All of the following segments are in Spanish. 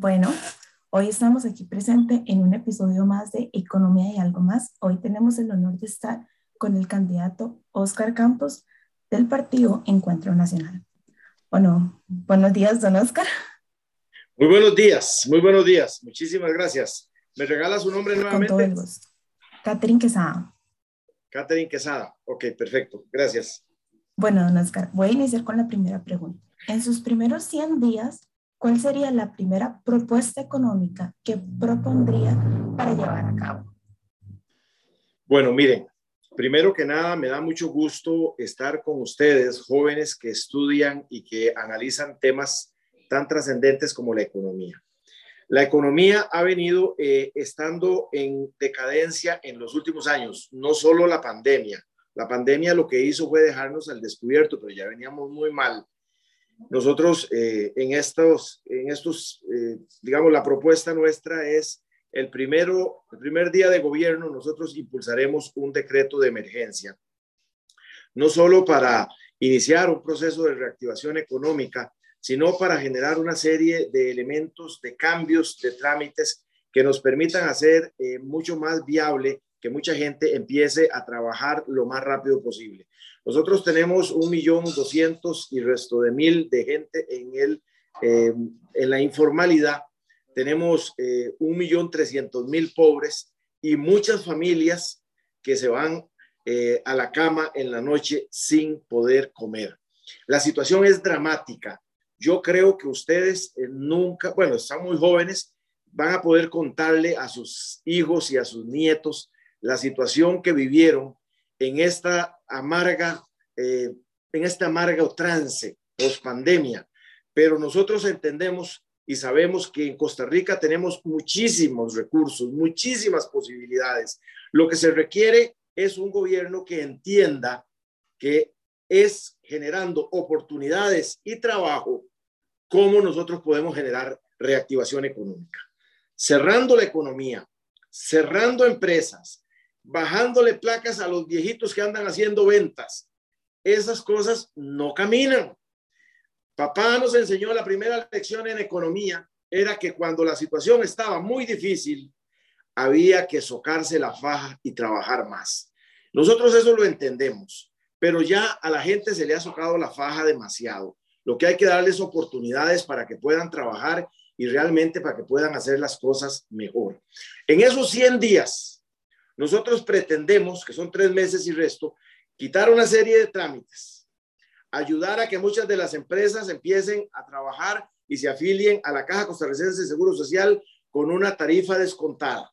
Bueno, hoy estamos aquí presente en un episodio más de Economía y algo más. Hoy tenemos el honor de estar con el candidato Oscar Campos del partido Encuentro Nacional. Bueno, buenos días, don Oscar. Muy buenos días, muy buenos días. Muchísimas gracias. ¿Me regala su nombre nuevamente? Con todo el gusto. Catherine Quesada. Catherine Quesada. Ok, perfecto. Gracias. Bueno, don Oscar, voy a iniciar con la primera pregunta. En sus primeros 100 días, ¿cuál sería la primera propuesta económica que propondría para llevar a cabo? Bueno, miren, primero que nada, me da mucho gusto estar con ustedes, jóvenes que estudian y que analizan temas tan trascendentes como la economía. La economía ha venido eh, estando en decadencia en los últimos años, no solo la pandemia. La pandemia lo que hizo fue dejarnos al descubierto, pero ya veníamos muy mal nosotros eh, en estos, en estos eh, digamos, la propuesta nuestra es el, primero, el primer día de gobierno, nosotros impulsaremos un decreto de emergencia, no solo para iniciar un proceso de reactivación económica, sino para generar una serie de elementos, de cambios, de trámites que nos permitan hacer eh, mucho más viable que mucha gente empiece a trabajar lo más rápido posible. Nosotros tenemos un millón doscientos y resto de mil de gente en, el, eh, en la informalidad. Tenemos eh, un millón trescientos mil pobres y muchas familias que se van eh, a la cama en la noche sin poder comer. La situación es dramática. Yo creo que ustedes nunca, bueno, están muy jóvenes, van a poder contarle a sus hijos y a sus nietos la situación que vivieron en esta amarga, eh, en esta amarga trance post pandemia. Pero nosotros entendemos y sabemos que en Costa Rica tenemos muchísimos recursos, muchísimas posibilidades. Lo que se requiere es un gobierno que entienda que es generando oportunidades y trabajo cómo nosotros podemos generar reactivación económica. Cerrando la economía, cerrando empresas, bajándole placas a los viejitos que andan haciendo ventas. Esas cosas no caminan. Papá nos enseñó la primera lección en economía, era que cuando la situación estaba muy difícil, había que socarse la faja y trabajar más. Nosotros eso lo entendemos, pero ya a la gente se le ha socado la faja demasiado. Lo que hay que darles oportunidades para que puedan trabajar y realmente para que puedan hacer las cosas mejor. En esos 100 días, nosotros pretendemos, que son tres meses y resto, quitar una serie de trámites, ayudar a que muchas de las empresas empiecen a trabajar y se afilien a la Caja Costarricense de Seguro Social con una tarifa descontada.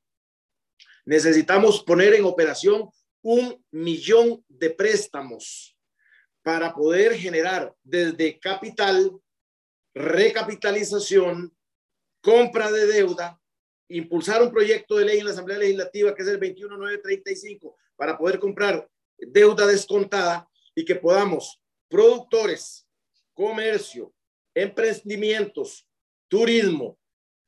Necesitamos poner en operación un millón de préstamos para poder generar desde capital, recapitalización, compra de deuda, impulsar un proyecto de ley en la Asamblea Legislativa que es el 21935 para poder comprar deuda descontada y que podamos productores, comercio, emprendimientos, turismo,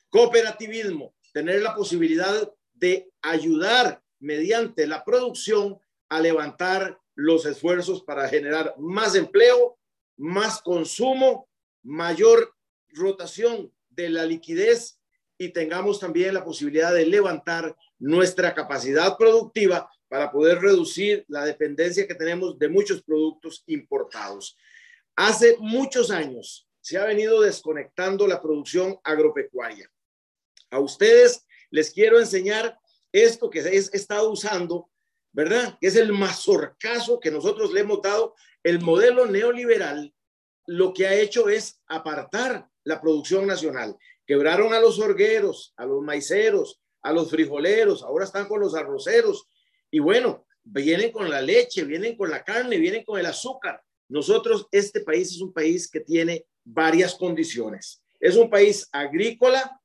cooperativismo, tener la posibilidad de ayudar mediante la producción a levantar los esfuerzos para generar más empleo, más consumo, mayor rotación de la liquidez y tengamos también la posibilidad de levantar nuestra capacidad productiva para poder reducir la dependencia que tenemos de muchos productos importados. Hace muchos años se ha venido desconectando la producción agropecuaria. A ustedes les quiero enseñar esto que he estado usando, ¿verdad? Que es el mazorcazo que nosotros le hemos dado. El modelo neoliberal lo que ha hecho es apartar la producción nacional. Quebraron a los orgueros, a los maiceros, a los frijoleros, ahora están con los arroceros. Y bueno, vienen con la leche, vienen con la carne, vienen con el azúcar. Nosotros, este país es un país que tiene varias condiciones. Es un país agrícola,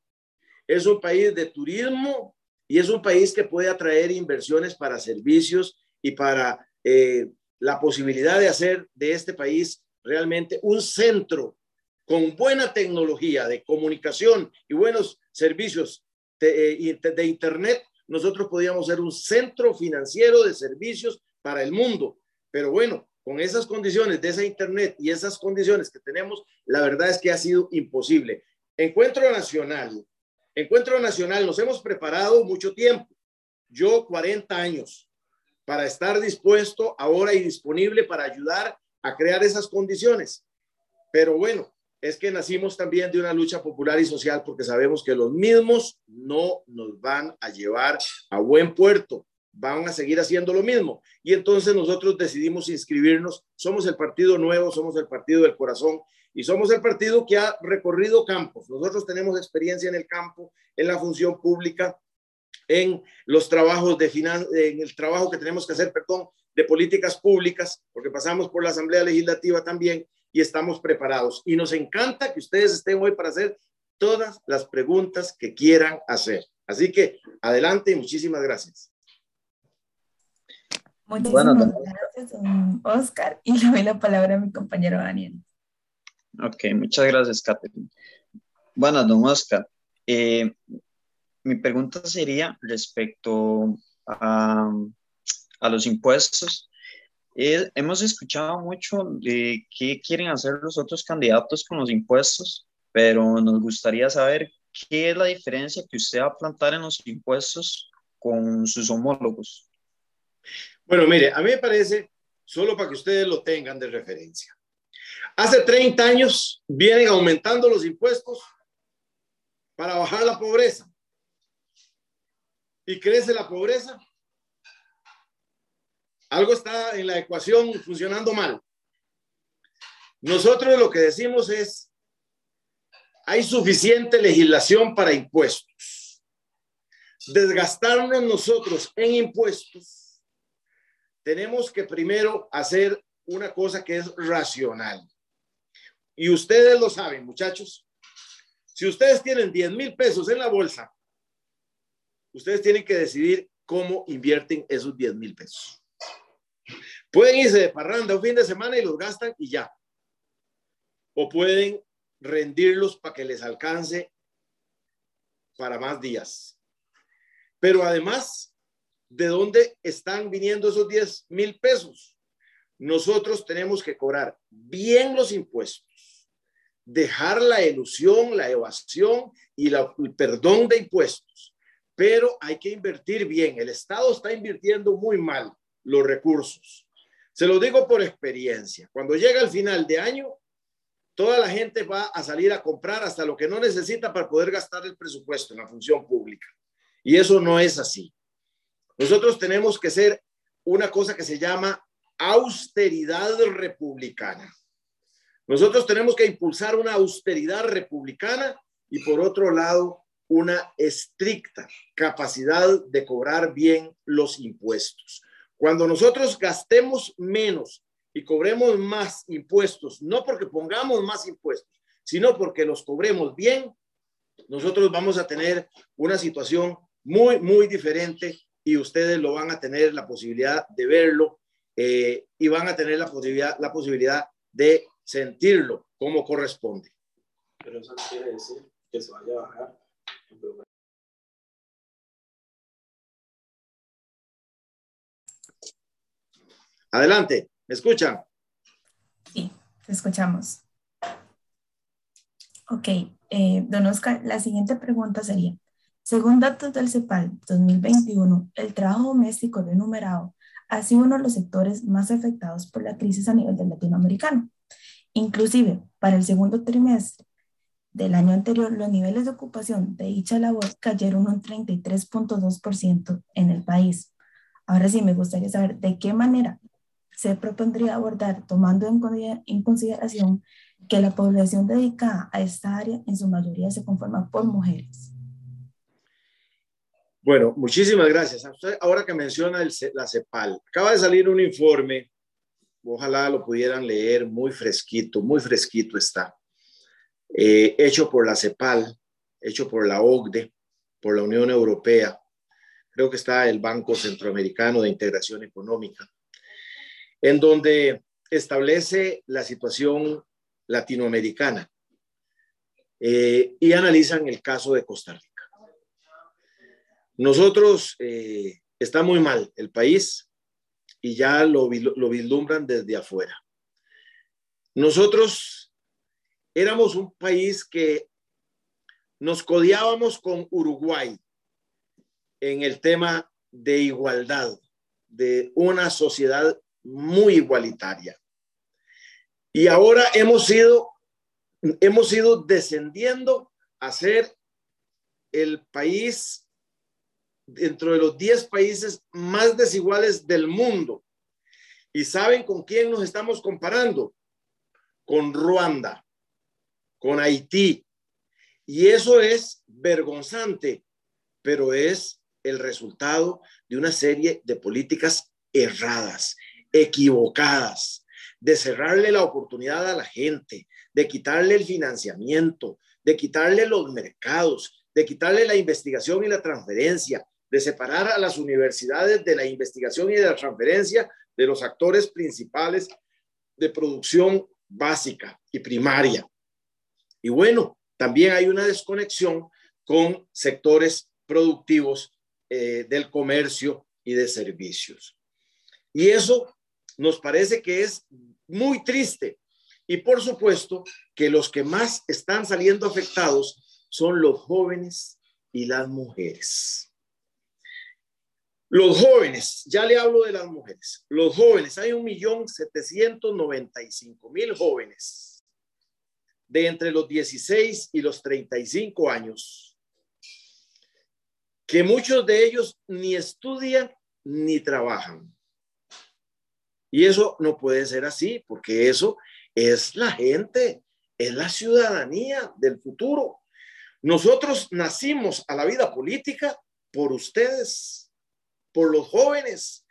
es un país de turismo y es un país que puede atraer inversiones para servicios y para eh, la posibilidad de hacer de este país realmente un centro con buena tecnología de comunicación y buenos servicios de, de, Internet, nosotros podíamos ser un centro financiero de servicios para el mundo. Pero bueno, con esas condiciones de esa Internet y esas condiciones que tenemos, la verdad es que ha sido imposible. Encuentro Nacional. Encuentro Nacional, nos hemos preparado mucho tiempo. Yo 40 años para estar dispuesto ahora y disponible para ayudar a crear esas condiciones. Pero bueno, es que nacimos también de una lucha popular y social porque sabemos que los mismos no nos van a llevar a buen puerto, van a seguir haciendo lo mismo. Y entonces nosotros decidimos inscribirnos, somos el partido nuevo, somos el partido del corazón y somos el partido que ha recorrido campos. Nosotros tenemos experiencia en el campo, en la función pública, en los trabajos de finan en el trabajo que tenemos que hacer, perdón, de políticas públicas, porque pasamos por la Asamblea Legislativa también y estamos preparados. Y nos encanta que ustedes estén hoy para hacer todas las preguntas que quieran hacer. Así que adelante y muchísimas gracias. Muchísimas gracias, Oscar. Y le doy la palabra a mi compañero Daniel. Ok, muchas gracias, Catherine. Bueno, don Oscar, eh, mi pregunta sería respecto a, a los impuestos. Eh, hemos escuchado mucho de qué quieren hacer los otros candidatos con los impuestos, pero nos gustaría saber qué es la diferencia que usted va a plantar en los impuestos con sus homólogos. Bueno, mire, a mí me parece, solo para que ustedes lo tengan de referencia. Hace 30 años vienen aumentando los impuestos para bajar la pobreza. ¿Y crece la pobreza? Algo está en la ecuación funcionando mal. Nosotros lo que decimos es, hay suficiente legislación para impuestos. Desgastarnos nosotros en impuestos, tenemos que primero hacer una cosa que es racional. Y ustedes lo saben, muchachos. Si ustedes tienen 10 mil pesos en la bolsa, ustedes tienen que decidir cómo invierten esos 10 mil pesos. Pueden irse de parranda un fin de semana y los gastan y ya. O pueden rendirlos para que les alcance para más días. Pero además, ¿de dónde están viniendo esos 10 mil pesos? Nosotros tenemos que cobrar bien los impuestos, dejar la ilusión, la evasión y el perdón de impuestos. Pero hay que invertir bien. El Estado está invirtiendo muy mal los recursos. Se lo digo por experiencia. Cuando llega el final de año, toda la gente va a salir a comprar hasta lo que no necesita para poder gastar el presupuesto en la función pública. Y eso no es así. Nosotros tenemos que ser una cosa que se llama austeridad republicana. Nosotros tenemos que impulsar una austeridad republicana y por otro lado una estricta capacidad de cobrar bien los impuestos. Cuando nosotros gastemos menos y cobremos más impuestos, no porque pongamos más impuestos, sino porque los cobremos bien, nosotros vamos a tener una situación muy, muy diferente y ustedes lo van a tener la posibilidad de verlo eh, y van a tener la posibilidad, la posibilidad de sentirlo como corresponde. Pero eso quiere decir que se vaya a bajar Adelante, ¿me escuchan? Sí, te escuchamos. Ok, eh, don Oscar, la siguiente pregunta sería, según datos del CEPAL 2021, el trabajo doméstico remunerado ha sido uno de los sectores más afectados por la crisis a nivel del latinoamericano. Inclusive, para el segundo trimestre del año anterior, los niveles de ocupación de dicha labor cayeron un 33.2% en el país. Ahora sí, me gustaría saber de qué manera se propondría abordar tomando en, consideración que la población dedicada a esta área en su mayoría se conforma por mujeres. Bueno, muchísimas gracias. Ahora que menciona la CEPAL, acaba de salir un informe, ojalá lo pudieran leer, muy fresquito, muy fresquito está, eh, hecho por la CEPAL, hecho por la OCDE, por la Unión Europea, creo que está el Banco Centroamericano de Integración Económica en donde establece la situación latinoamericana eh, y analizan el caso de Costa Rica. Nosotros, eh, está muy mal el país y ya lo, lo vislumbran desde afuera. Nosotros éramos un país que nos codiábamos con Uruguay en el tema de igualdad, de una sociedad muy igualitaria. Y ahora hemos ido, hemos ido descendiendo a ser el país dentro de los 10 países más desiguales del mundo. ¿Y saben con quién nos estamos comparando? Con Ruanda, con Haití. Y eso es vergonzante, pero es el resultado de una serie de políticas erradas, equivocadas, de cerrarle la oportunidad a la gente, de quitarle el financiamiento, de quitarle los mercados, de quitarle la investigación y la transferencia, de separar a las universidades de la investigación y de la transferencia de los actores principales de producción básica y primaria. Y bueno, también hay una desconexión con sectores productivos eh, del comercio y de servicios. Y eso nos parece que es muy triste. Y por supuesto que los que más están saliendo afectados son los jóvenes y las mujeres. Los jóvenes, ya le hablo de las mujeres, los jóvenes, hay un millón setecientos noventa y cinco mil jóvenes de entre los 16 y los 35 años, que muchos de ellos ni estudian ni trabajan. Y eso no puede ser así, porque eso es la gente, es la ciudadanía del futuro. Nosotros nacimos a la vida política por ustedes, por los jóvenes,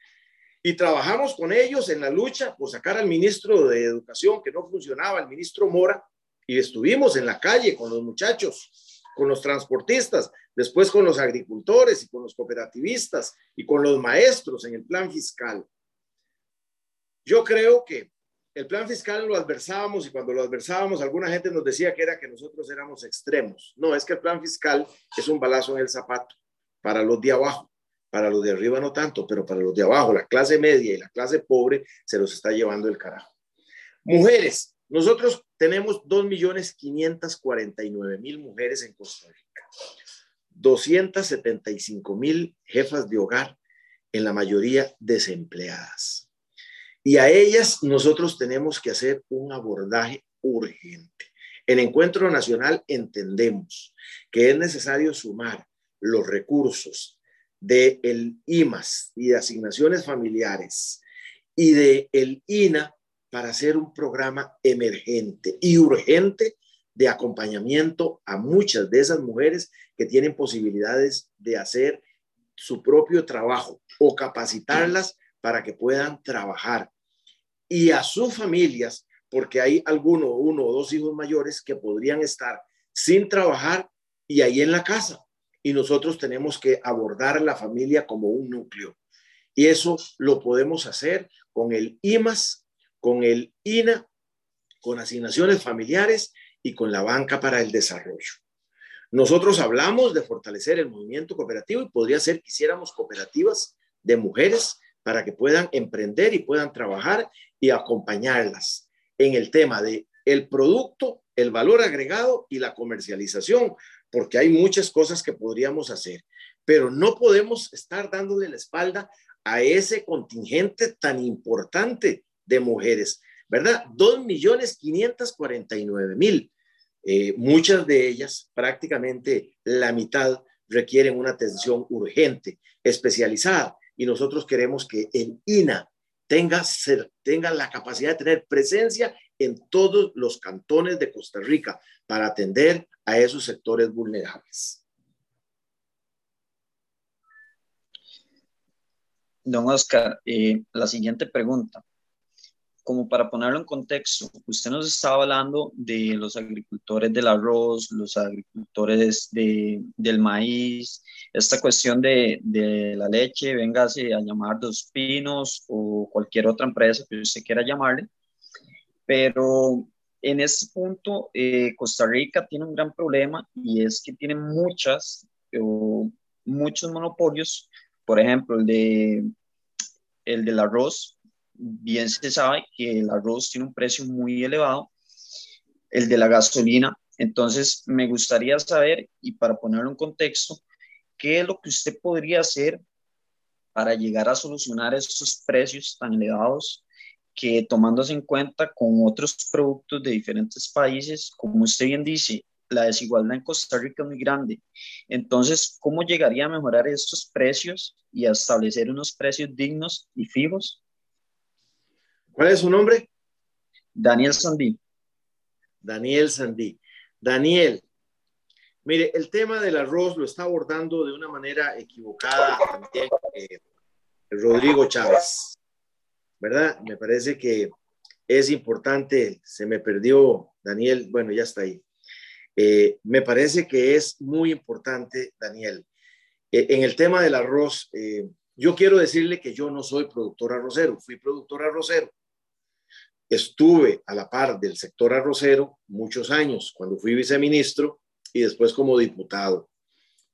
y trabajamos con ellos en la lucha por sacar al ministro de Educación que no funcionaba, el ministro Mora, y estuvimos en la calle con los muchachos, con los transportistas, después con los agricultores y con los cooperativistas y con los maestros en el plan fiscal. Yo creo que el plan fiscal lo adversábamos y cuando lo adversábamos alguna gente nos decía que era que nosotros éramos extremos. No, es que el plan fiscal es un balazo en el zapato para los de abajo, para los de arriba no tanto, pero para los de abajo, la clase media y la clase pobre se los está llevando el carajo. Mujeres, nosotros tenemos 2.549.000 mujeres en Costa Rica, 275.000 jefas de hogar, en la mayoría desempleadas. Y a ellas nosotros tenemos que hacer un abordaje urgente. En Encuentro Nacional entendemos que es necesario sumar los recursos del el IMAS y de asignaciones familiares y del el INA para hacer un programa emergente y urgente de acompañamiento a muchas de esas mujeres que tienen posibilidades de hacer su propio trabajo o capacitarlas para que puedan trabajar y a sus familias, porque hay alguno, uno o dos hijos mayores que podrían estar sin trabajar y ahí en la casa. Y nosotros tenemos que abordar la familia como un núcleo. Y eso lo podemos hacer con el IMAS, con el INA, con asignaciones familiares y con la banca para el desarrollo. Nosotros hablamos de fortalecer el movimiento cooperativo y podría ser que hiciéramos cooperativas de mujeres para que puedan emprender y puedan trabajar y acompañarlas en el tema de el producto, el valor agregado y la comercialización, porque hay muchas cosas que podríamos hacer, pero no podemos estar dándole la espalda a ese contingente tan importante de mujeres, ¿verdad? Dos millones quinientos cuarenta y nueve mil. Eh, muchas de ellas, prácticamente la mitad, requieren una atención urgente, especializada y nosotros queremos que el INA tenga, tenga la capacidad de tener presencia en todos los cantones de Costa Rica para atender a esos sectores vulnerables. Don Oscar, eh, la siguiente pregunta como para ponerlo en contexto, usted nos estaba hablando de los agricultores del arroz, los agricultores de, del maíz, esta cuestión de, de la leche, véngase a llamar Dos Pinos o cualquier otra empresa que usted quiera llamarle, pero en ese punto eh, Costa Rica tiene un gran problema y es que tiene muchas, o muchos monopolios, por ejemplo, el, de, el del arroz, bien se sabe que el arroz tiene un precio muy elevado, el de la gasolina. Entonces, me gustaría saber, y para ponerlo en contexto, ¿qué es lo que usted podría hacer para llegar a solucionar estos precios tan elevados que tomándose en cuenta con otros productos de diferentes países, como usted bien dice, la desigualdad en Costa Rica es muy grande. Entonces, ¿cómo llegaría a mejorar estos precios y a establecer unos precios dignos y fijos? ¿Cuál es su nombre? Daniel Sandí. Daniel Sandí. Daniel, mire, el tema del arroz lo está abordando de una manera equivocada también eh, Rodrigo Chávez, ¿verdad? Me parece que es importante, se me perdió Daniel, bueno, ya está ahí. Eh, me parece que es muy importante, Daniel. Eh, en el tema del arroz, eh, yo quiero decirle que yo no soy productor arrocero, fui productor arrocero. Estuve a la par del sector arrocero muchos años, cuando fui viceministro y después como diputado,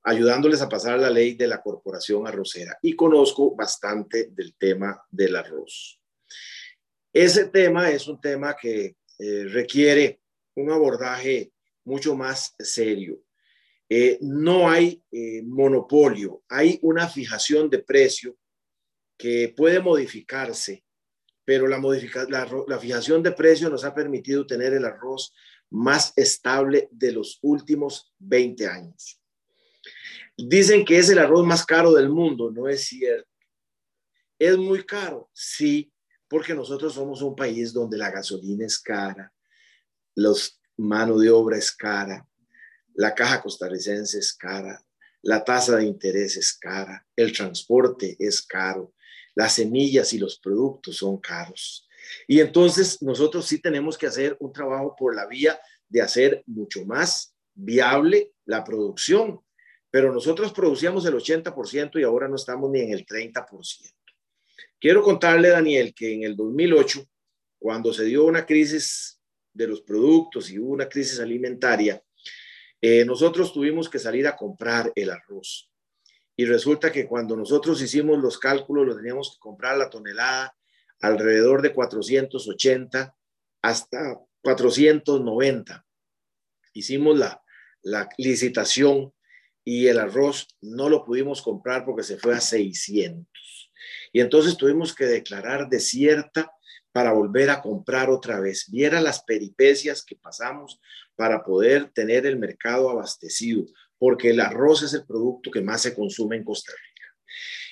ayudándoles a pasar la ley de la corporación arrocera. Y conozco bastante del tema del arroz. Ese tema es un tema que requiere un abordaje mucho más serio. Eh, no hay eh, monopolio, hay una fijación de precio que puede modificarse, pero la, la fijación de precio nos ha permitido tener el arroz más estable de los últimos 20 años. Dicen que es el arroz más caro del mundo, no es cierto. Es muy caro, sí, porque nosotros somos un país donde la gasolina es cara, los mano de obra es cara, la caja costarricense es cara, la tasa de interés es cara, el transporte es caro, las semillas y los productos son caros. Y entonces nosotros sí tenemos que hacer un trabajo por la vía de hacer mucho más viable la producción, pero nosotros producíamos el 80% y ahora no estamos ni en el 30%. Quiero contarle, Daniel, que en el 2008, cuando se dio una crisis de los productos y una crisis alimentaria, eh, nosotros tuvimos que salir a comprar el arroz. Y resulta que cuando nosotros hicimos los cálculos, lo teníamos que comprar la tonelada alrededor de 480 hasta 490. Hicimos la, la licitación y el arroz no lo pudimos comprar porque se fue a 600. Y entonces tuvimos que declarar desierta para volver a comprar otra vez. Viera las peripecias que pasamos para poder tener el mercado abastecido, porque el arroz es el producto que más se consume en Costa Rica.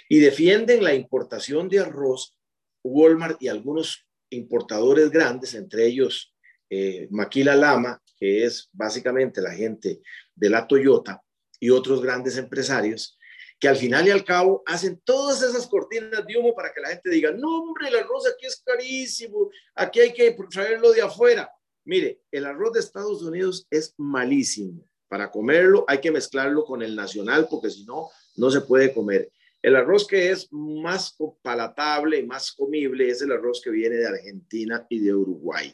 Y defienden la importación de arroz Walmart y algunos importadores grandes, entre ellos eh, Maquila Lama, que es básicamente la gente de la Toyota, y otros grandes empresarios, que al final y al cabo hacen todas esas cortinas de humo para que la gente diga, no hombre, el arroz aquí es carísimo, aquí hay que traerlo de afuera. Mire, el arroz de Estados Unidos es malísimo. Para comerlo hay que mezclarlo con el nacional porque si no, no se puede comer. El arroz que es más palatable y más comible es el arroz que viene de Argentina y de Uruguay.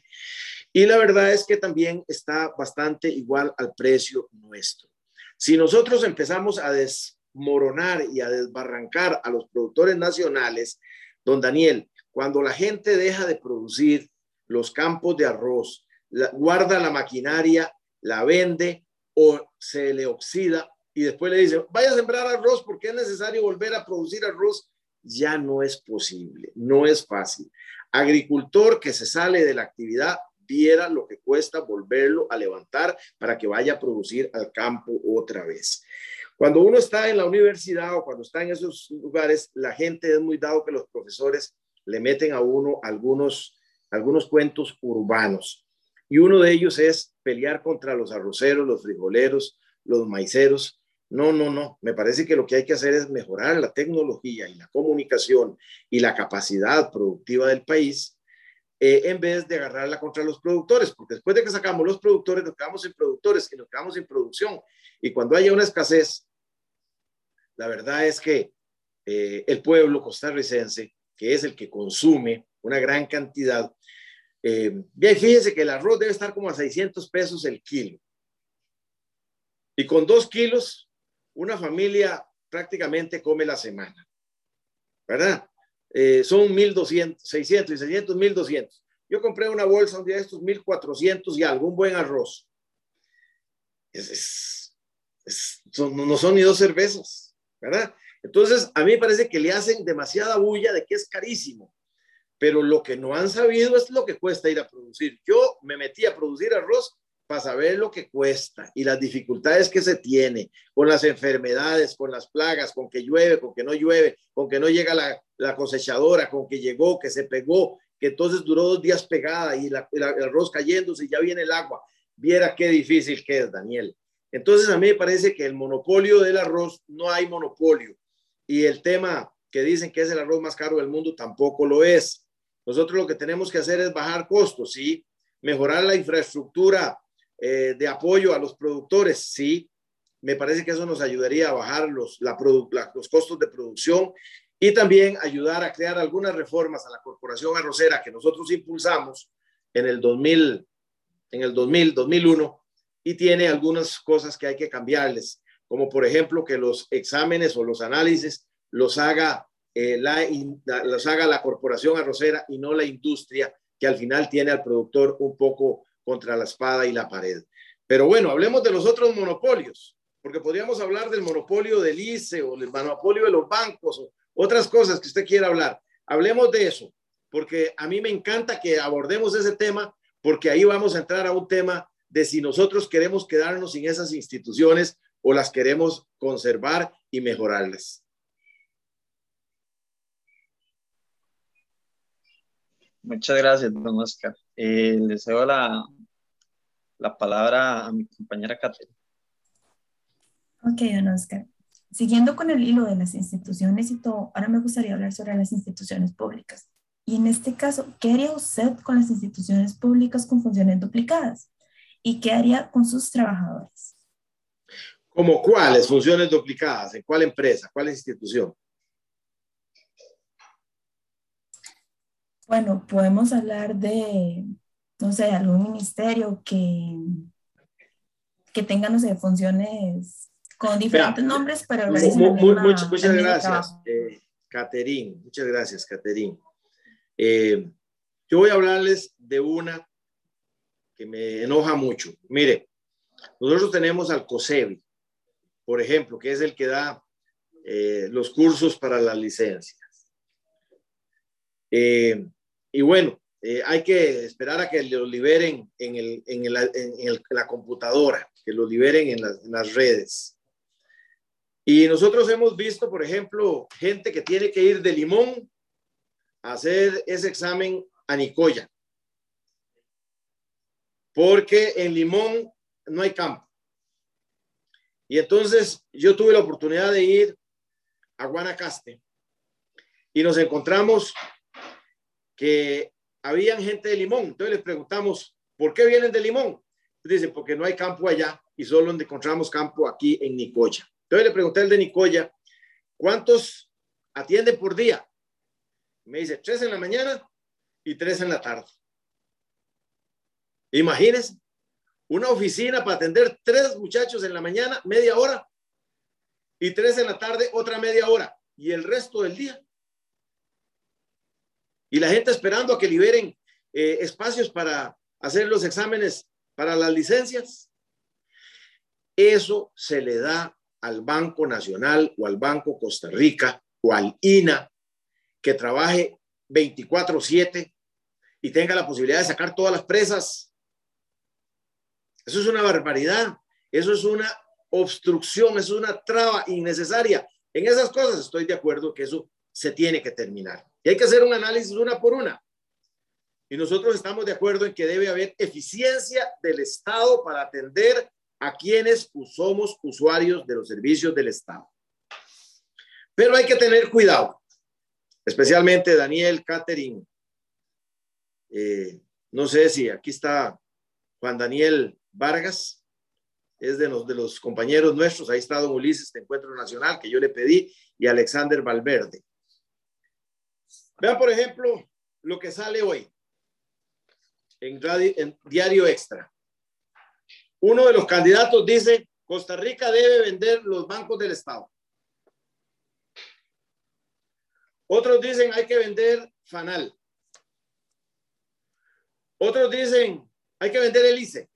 Y la verdad es que también está bastante igual al precio nuestro. Si nosotros empezamos a des moronar y a desbarrancar a los productores nacionales, don Daniel, cuando la gente deja de producir los campos de arroz, guarda la maquinaria, la vende o se le oxida y después le dice, vaya a sembrar arroz porque es necesario volver a producir arroz, ya no es posible, no es fácil. Agricultor que se sale de la actividad viera lo que cuesta volverlo a levantar para que vaya a producir al campo otra vez. Cuando uno está en la universidad o cuando está en esos lugares, la gente es muy dado que los profesores le meten a uno algunos, algunos cuentos urbanos. Y uno de ellos es pelear contra los arroceros, los frijoleros, los maiceros. No, no, no. Me parece que lo que hay que hacer es mejorar la tecnología y la comunicación y la capacidad productiva del país eh, en vez de agarrarla contra los productores, porque después de que sacamos los productores, nos quedamos sin productores y nos quedamos sin producción. Y cuando haya una escasez, la verdad es que eh, el pueblo costarricense, que es el que consume una gran cantidad, eh, bien, fíjense que el arroz debe estar como a 600 pesos el kilo. Y con dos kilos, una familia prácticamente come la semana, ¿verdad? Eh, son 1.200, 600 y 600, 1.200. Yo compré una bolsa un día de estos 1400 y algo, un buen arroz. no son ni dos cervezas, ¿verdad? Entonces, a mí me parece que le hacen demasiada bulla de que es carísimo, pero lo que no han sabido es lo que cuesta ir a producir. Yo me metí a producir arroz para saber lo que cuesta y las dificultades que se tiene con las enfermedades, con las plagas, con que llueve, con que no llueve, con que no llega la, cosechadora, con que llegó, que se pegó, que entonces duró dos días pegada y el arroz cayéndose y ya viene el agua. Viera qué difícil que es, Daniel. Entonces a mí me parece que el monopolio del arroz no hay monopolio y el tema que dicen que es el arroz más caro del mundo tampoco lo es. Nosotros lo que tenemos que hacer es bajar costos, ¿sí? Mejorar la infraestructura eh, de apoyo a los productores, sí. Me parece que eso nos ayudaría a bajar los, la los costos de producción y también ayudar a crear algunas reformas a la corporación arrocera que nosotros impulsamos en el 2000, en el 2000, 2001 y tiene algunas cosas que hay que cambiarles como por ejemplo que los exámenes o los análisis los haga, eh, la, los haga la corporación arrocera y no la industria que al final tiene al productor un poco contra la espada y la pared. Pero bueno, hablemos de los otros monopolios, porque podríamos hablar del monopolio del ICE o del monopolio de los bancos o otras cosas que usted quiera hablar. Hablemos de eso, porque a mí me encanta que abordemos ese tema, porque ahí vamos a entrar a un tema de si nosotros queremos quedarnos sin esas instituciones o las queremos conservar y mejorarlas. Muchas gracias, don Oscar. Eh, le cedo la, la palabra a mi compañera Catherine. Ok, don Oscar. Siguiendo con el hilo de las instituciones y todo, ahora me gustaría hablar sobre las instituciones públicas. Y en este caso, ¿qué haría usted con las instituciones públicas con funciones duplicadas? ¿Y qué haría con sus trabajadores? ¿Como cuáles funciones duplicadas? ¿En cuál empresa? ¿Cuál institución? Bueno, podemos hablar de, no sé, algún ministerio que, que tenga, no sé, funciones con diferentes nombres, pero muchas, muchas gracias, eh, Caterín. Muchas gracias, Caterín. Eh, yo voy a hablarles de una que me enoja mucho. Mire, nosotros tenemos al COSEBI, por ejemplo, que es el que da eh, los cursos para las licencias. Eh, y bueno, eh, hay que esperar a que lo liberen en, la computadora, que lo liberen en las redes. Y nosotros hemos visto, por ejemplo, gente que tiene que ir de Limón a hacer ese examen a Nicoya. Porque en Limón no hay campo. Y entonces yo tuve la oportunidad de ir a Guanacaste y nos encontramos que habían gente de Limón. Entonces les preguntamos, ¿por qué vienen de Limón? Dicen, porque no hay campo allá y solo encontramos campo aquí en Nicoya. Entonces le pregunté al de Nicoya, ¿cuántos atienden por día? Me dice, tres en la mañana y tres en la tarde. Imagínense, una oficina para atender tres muchachos en la mañana, media hora, y tres en la tarde, otra media hora, y el resto del día. Y la gente esperando a que liberen eh, espacios para hacer los exámenes para las licencias. Eso se le da al Banco Nacional o al Banco Costa Rica o al INA que trabaje 24/7 y tenga la posibilidad de sacar todas las presas eso es una barbaridad. Eso es una obstrucción, es una traba innecesaria. En esas cosas estoy de acuerdo que eso se tiene que terminar. Y hay que hacer un análisis una por una. Y nosotros estamos de acuerdo en que debe haber eficiencia del Estado para atender a quienes somos usuarios de los servicios del Estado. Pero hay que tener cuidado, especialmente Daniel, Catherine. Eh, no sé si aquí está Juan Daniel Vargas, es de los, de los compañeros nuestros, ahí está don Ulises de Encuentro Nacional, que yo le pedí, y Alexander Valverde. Vean, por ejemplo, lo que sale hoy en, Diario Extra. Uno de los candidatos dice, Costa Rica debe vender los bancos del Estado. Otros dicen, hay que vender FANAL. Otros dicen, hay que vender el ICE.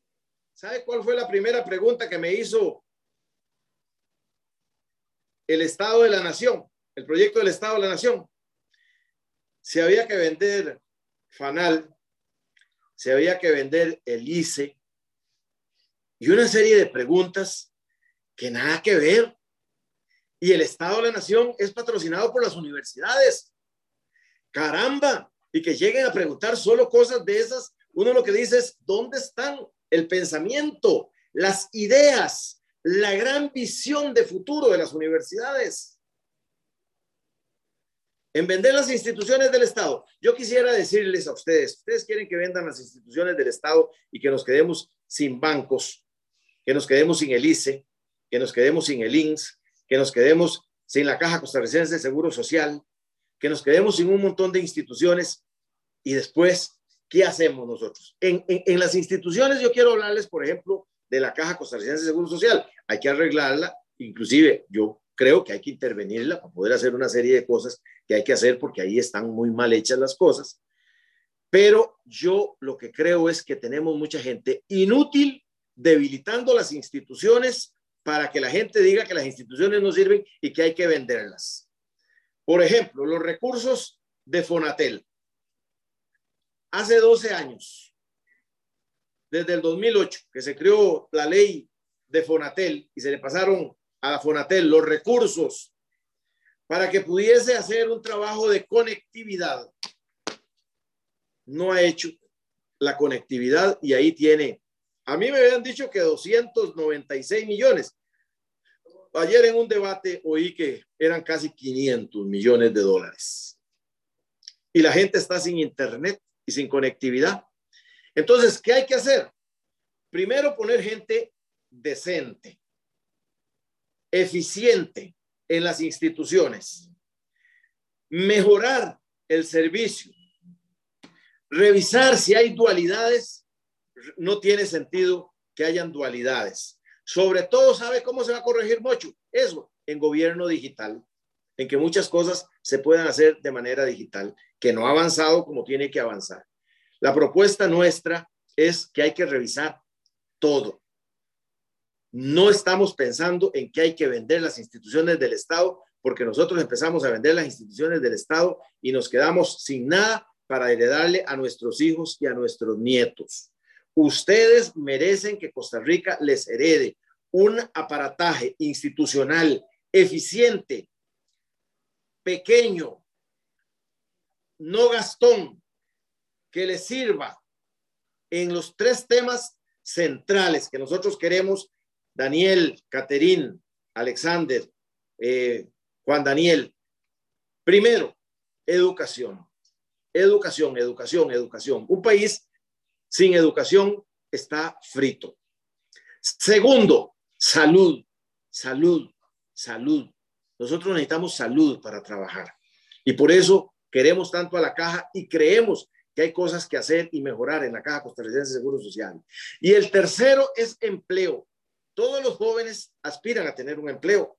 ¿Sabe cuál fue la primera pregunta que me hizo el Estado de la Nación, el proyecto del Estado de la Nación? Si había que vender FANAL, si había que vender el ICE y una serie de preguntas que nada que ver. Y el Estado de la Nación es patrocinado por las universidades. Caramba, y que lleguen a preguntar solo cosas de esas, uno lo que dice es, ¿dónde están el pensamiento, las ideas, la gran visión de futuro de las universidades? En vender las instituciones del Estado. Yo quisiera decirles a ustedes, ustedes quieren que vendan las instituciones del Estado y que nos quedemos sin bancos, que nos quedemos sin el ICE, que nos quedemos sin el INS, que nos quedemos sin la Caja Costarricense de Seguro Social, que nos quedemos sin un montón de instituciones y después, ¿qué hacemos nosotros? En, las instituciones yo quiero hablarles, por ejemplo, de la Caja Costarricense de Seguro Social. Hay que arreglarla, inclusive yo creo que hay que intervenirla para poder hacer una serie de cosas que hay que hacer porque ahí están muy mal hechas las cosas. Pero yo lo que creo es que tenemos mucha gente inútil debilitando las instituciones para que la gente diga que las instituciones no sirven y que hay que venderlas. Por ejemplo, los recursos de Fonatel. Hace 12 años, desde el 2008, que se creó la ley de Fonatel y se le pasaron a la Fonatel los recursos para que pudiese hacer un trabajo de conectividad. No ha hecho la conectividad y ahí tiene. A mí me habían dicho que 296 millones. Ayer en un debate oí que eran casi 500 millones de dólares. Y la gente está sin internet y sin conectividad. Entonces, ¿qué hay que hacer? Primero poner gente decente, eficiente en las instituciones, mejorar el servicio, revisar si hay dualidades. No tiene sentido que hayan dualidades. Sobre todo, ¿sabe cómo se va a corregir mucho? Eso, en gobierno digital, en que muchas cosas se puedan hacer de manera digital que no ha avanzado como tiene que avanzar. La propuesta nuestra es que hay que revisar todo. No estamos pensando en que hay que vender las instituciones del Estado, porque nosotros empezamos a vender las instituciones del Estado y nos quedamos sin nada para heredarle a nuestros hijos y a nuestros nietos. Ustedes merecen que Costa Rica les herede un aparataje institucional eficiente, pequeño, no Gastón, que le sirva en los tres temas centrales que nosotros queremos, Daniel, Caterín, Alexander, eh, Juan Daniel. Primero, educación. Educación, educación, educación. Un país sin educación está frito. Segundo, salud, salud, salud. Nosotros necesitamos salud para trabajar. Y por eso queremos tanto a la caja y creemos que hay cosas que hacer y mejorar en la caja costarricense de seguro social. Y el tercero es empleo. Todos los jóvenes aspiran a tener un empleo.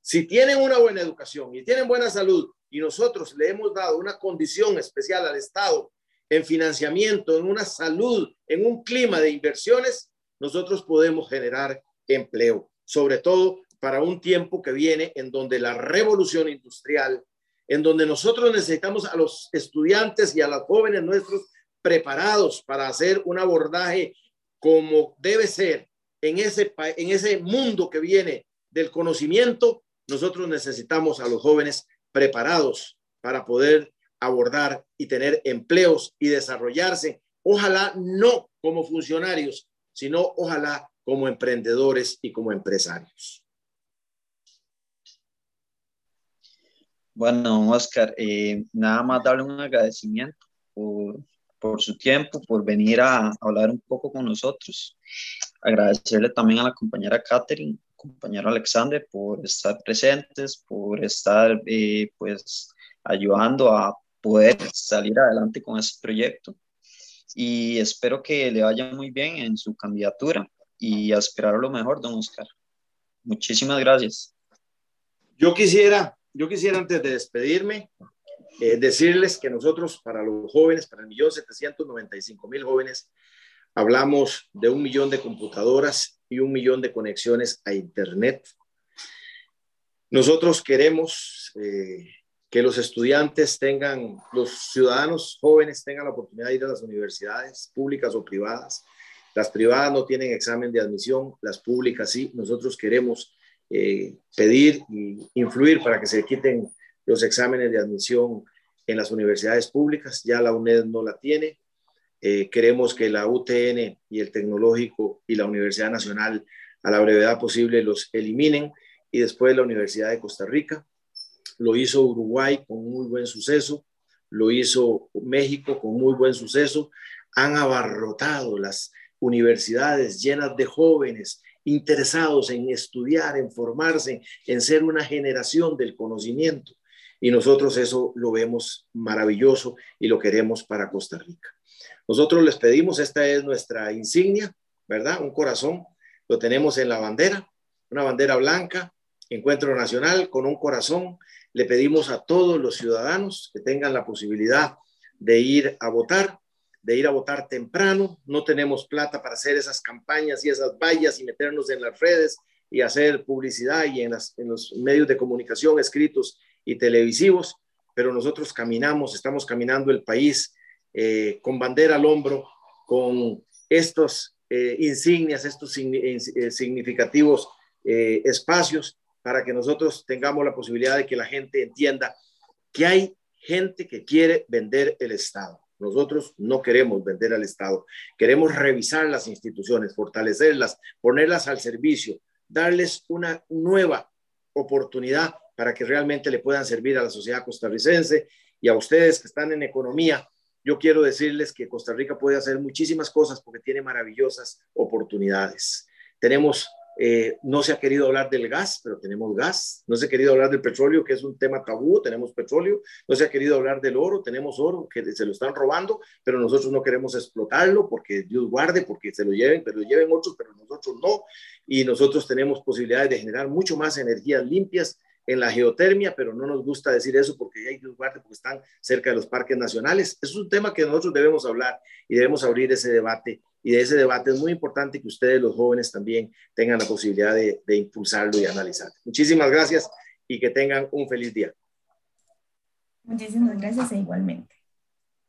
Si tienen una buena educación y tienen buena salud y nosotros le hemos dado una condición especial al Estado en financiamiento, en una salud, en un clima de inversiones, nosotros podemos generar empleo, sobre todo para un tiempo que viene en donde la revolución industrial en donde nosotros necesitamos a los estudiantes y a los jóvenes nuestros preparados para hacer un abordaje como debe ser en ese, en ese mundo que viene del conocimiento, nosotros necesitamos a los jóvenes preparados para poder abordar y tener empleos y desarrollarse, ojalá no como funcionarios, sino ojalá como emprendedores y como empresarios. Bueno, Oscar, eh, nada más darle un agradecimiento por, por, su tiempo, por venir a, hablar un poco con nosotros. Agradecerle también a la compañera Catherine, compañero Alexander, por estar presentes, por estar eh, pues ayudando a poder salir adelante con este proyecto. Y espero que le vaya muy bien en su candidatura y a esperar lo mejor, don Oscar. Muchísimas gracias. Yo quisiera yo quisiera antes de despedirme eh, decirles que nosotros para los jóvenes, para el millón setecientos noventa y cinco mil jóvenes, hablamos de un millón de computadoras y un millón de conexiones a Internet. Nosotros queremos eh, que los estudiantes tengan, los ciudadanos jóvenes tengan la oportunidad de ir a las universidades públicas o privadas. Las privadas no tienen examen de admisión, las públicas sí. Nosotros queremos eh, pedir e influir para que se quiten los exámenes de admisión en las universidades públicas. Ya la UNED no la tiene. Eh, queremos que la UTN y el Tecnológico y la Universidad Nacional a la brevedad posible los eliminen y después la Universidad de Costa Rica lo hizo Uruguay con muy buen suceso, lo hizo México con muy buen suceso, han abarrotado las universidades llenas de jóvenes interesados en estudiar, en formarse, en ser una generación del conocimiento. Y nosotros eso lo vemos maravilloso y lo queremos para Costa Rica. Nosotros les pedimos, esta es nuestra insignia, ¿verdad? Un corazón, lo tenemos en la bandera, una bandera blanca, encuentro nacional con un corazón le pedimos a todos los ciudadanos que tengan la posibilidad de ir a votar, de ir a votar temprano. No tenemos plata para hacer esas campañas y esas vallas y meternos en las redes y hacer publicidad y en, los medios de comunicación escritos y televisivos, pero nosotros caminamos, estamos caminando el país eh, con bandera al hombro, con estos eh, insignias, estos eh, significativos espacios para que nosotros tengamos la posibilidad de que la gente entienda que hay gente que quiere vender el Estado. Nosotros no queremos vender al Estado, queremos revisar las instituciones, fortalecerlas, ponerlas al servicio, darles una nueva oportunidad para que realmente le puedan servir a la sociedad costarricense y a ustedes que están en economía. Yo quiero decirles que Costa Rica puede hacer muchísimas cosas porque tiene maravillosas oportunidades. Tenemos eh, no se ha querido hablar del gas, pero tenemos gas. No se ha querido hablar del petróleo, que es un tema tabú, tenemos petróleo. No se ha querido hablar del oro, tenemos oro, que se lo están robando, pero nosotros no queremos explotarlo porque Dios guarde, porque se lo lleven, pero lo lleven otros, pero nosotros no. Y nosotros tenemos posibilidades de generar mucho más energías limpias en la geotermia, pero no nos gusta decir eso porque hay Dios guarde, porque están cerca de los parques nacionales. Es un tema que nosotros debemos hablar y debemos abrir ese debate y de ese debate es muy importante que ustedes, los jóvenes, también tengan la posibilidad de, de impulsarlo y analizar. Muchísimas gracias y que tengan un feliz día. Muchísimas gracias e igualmente.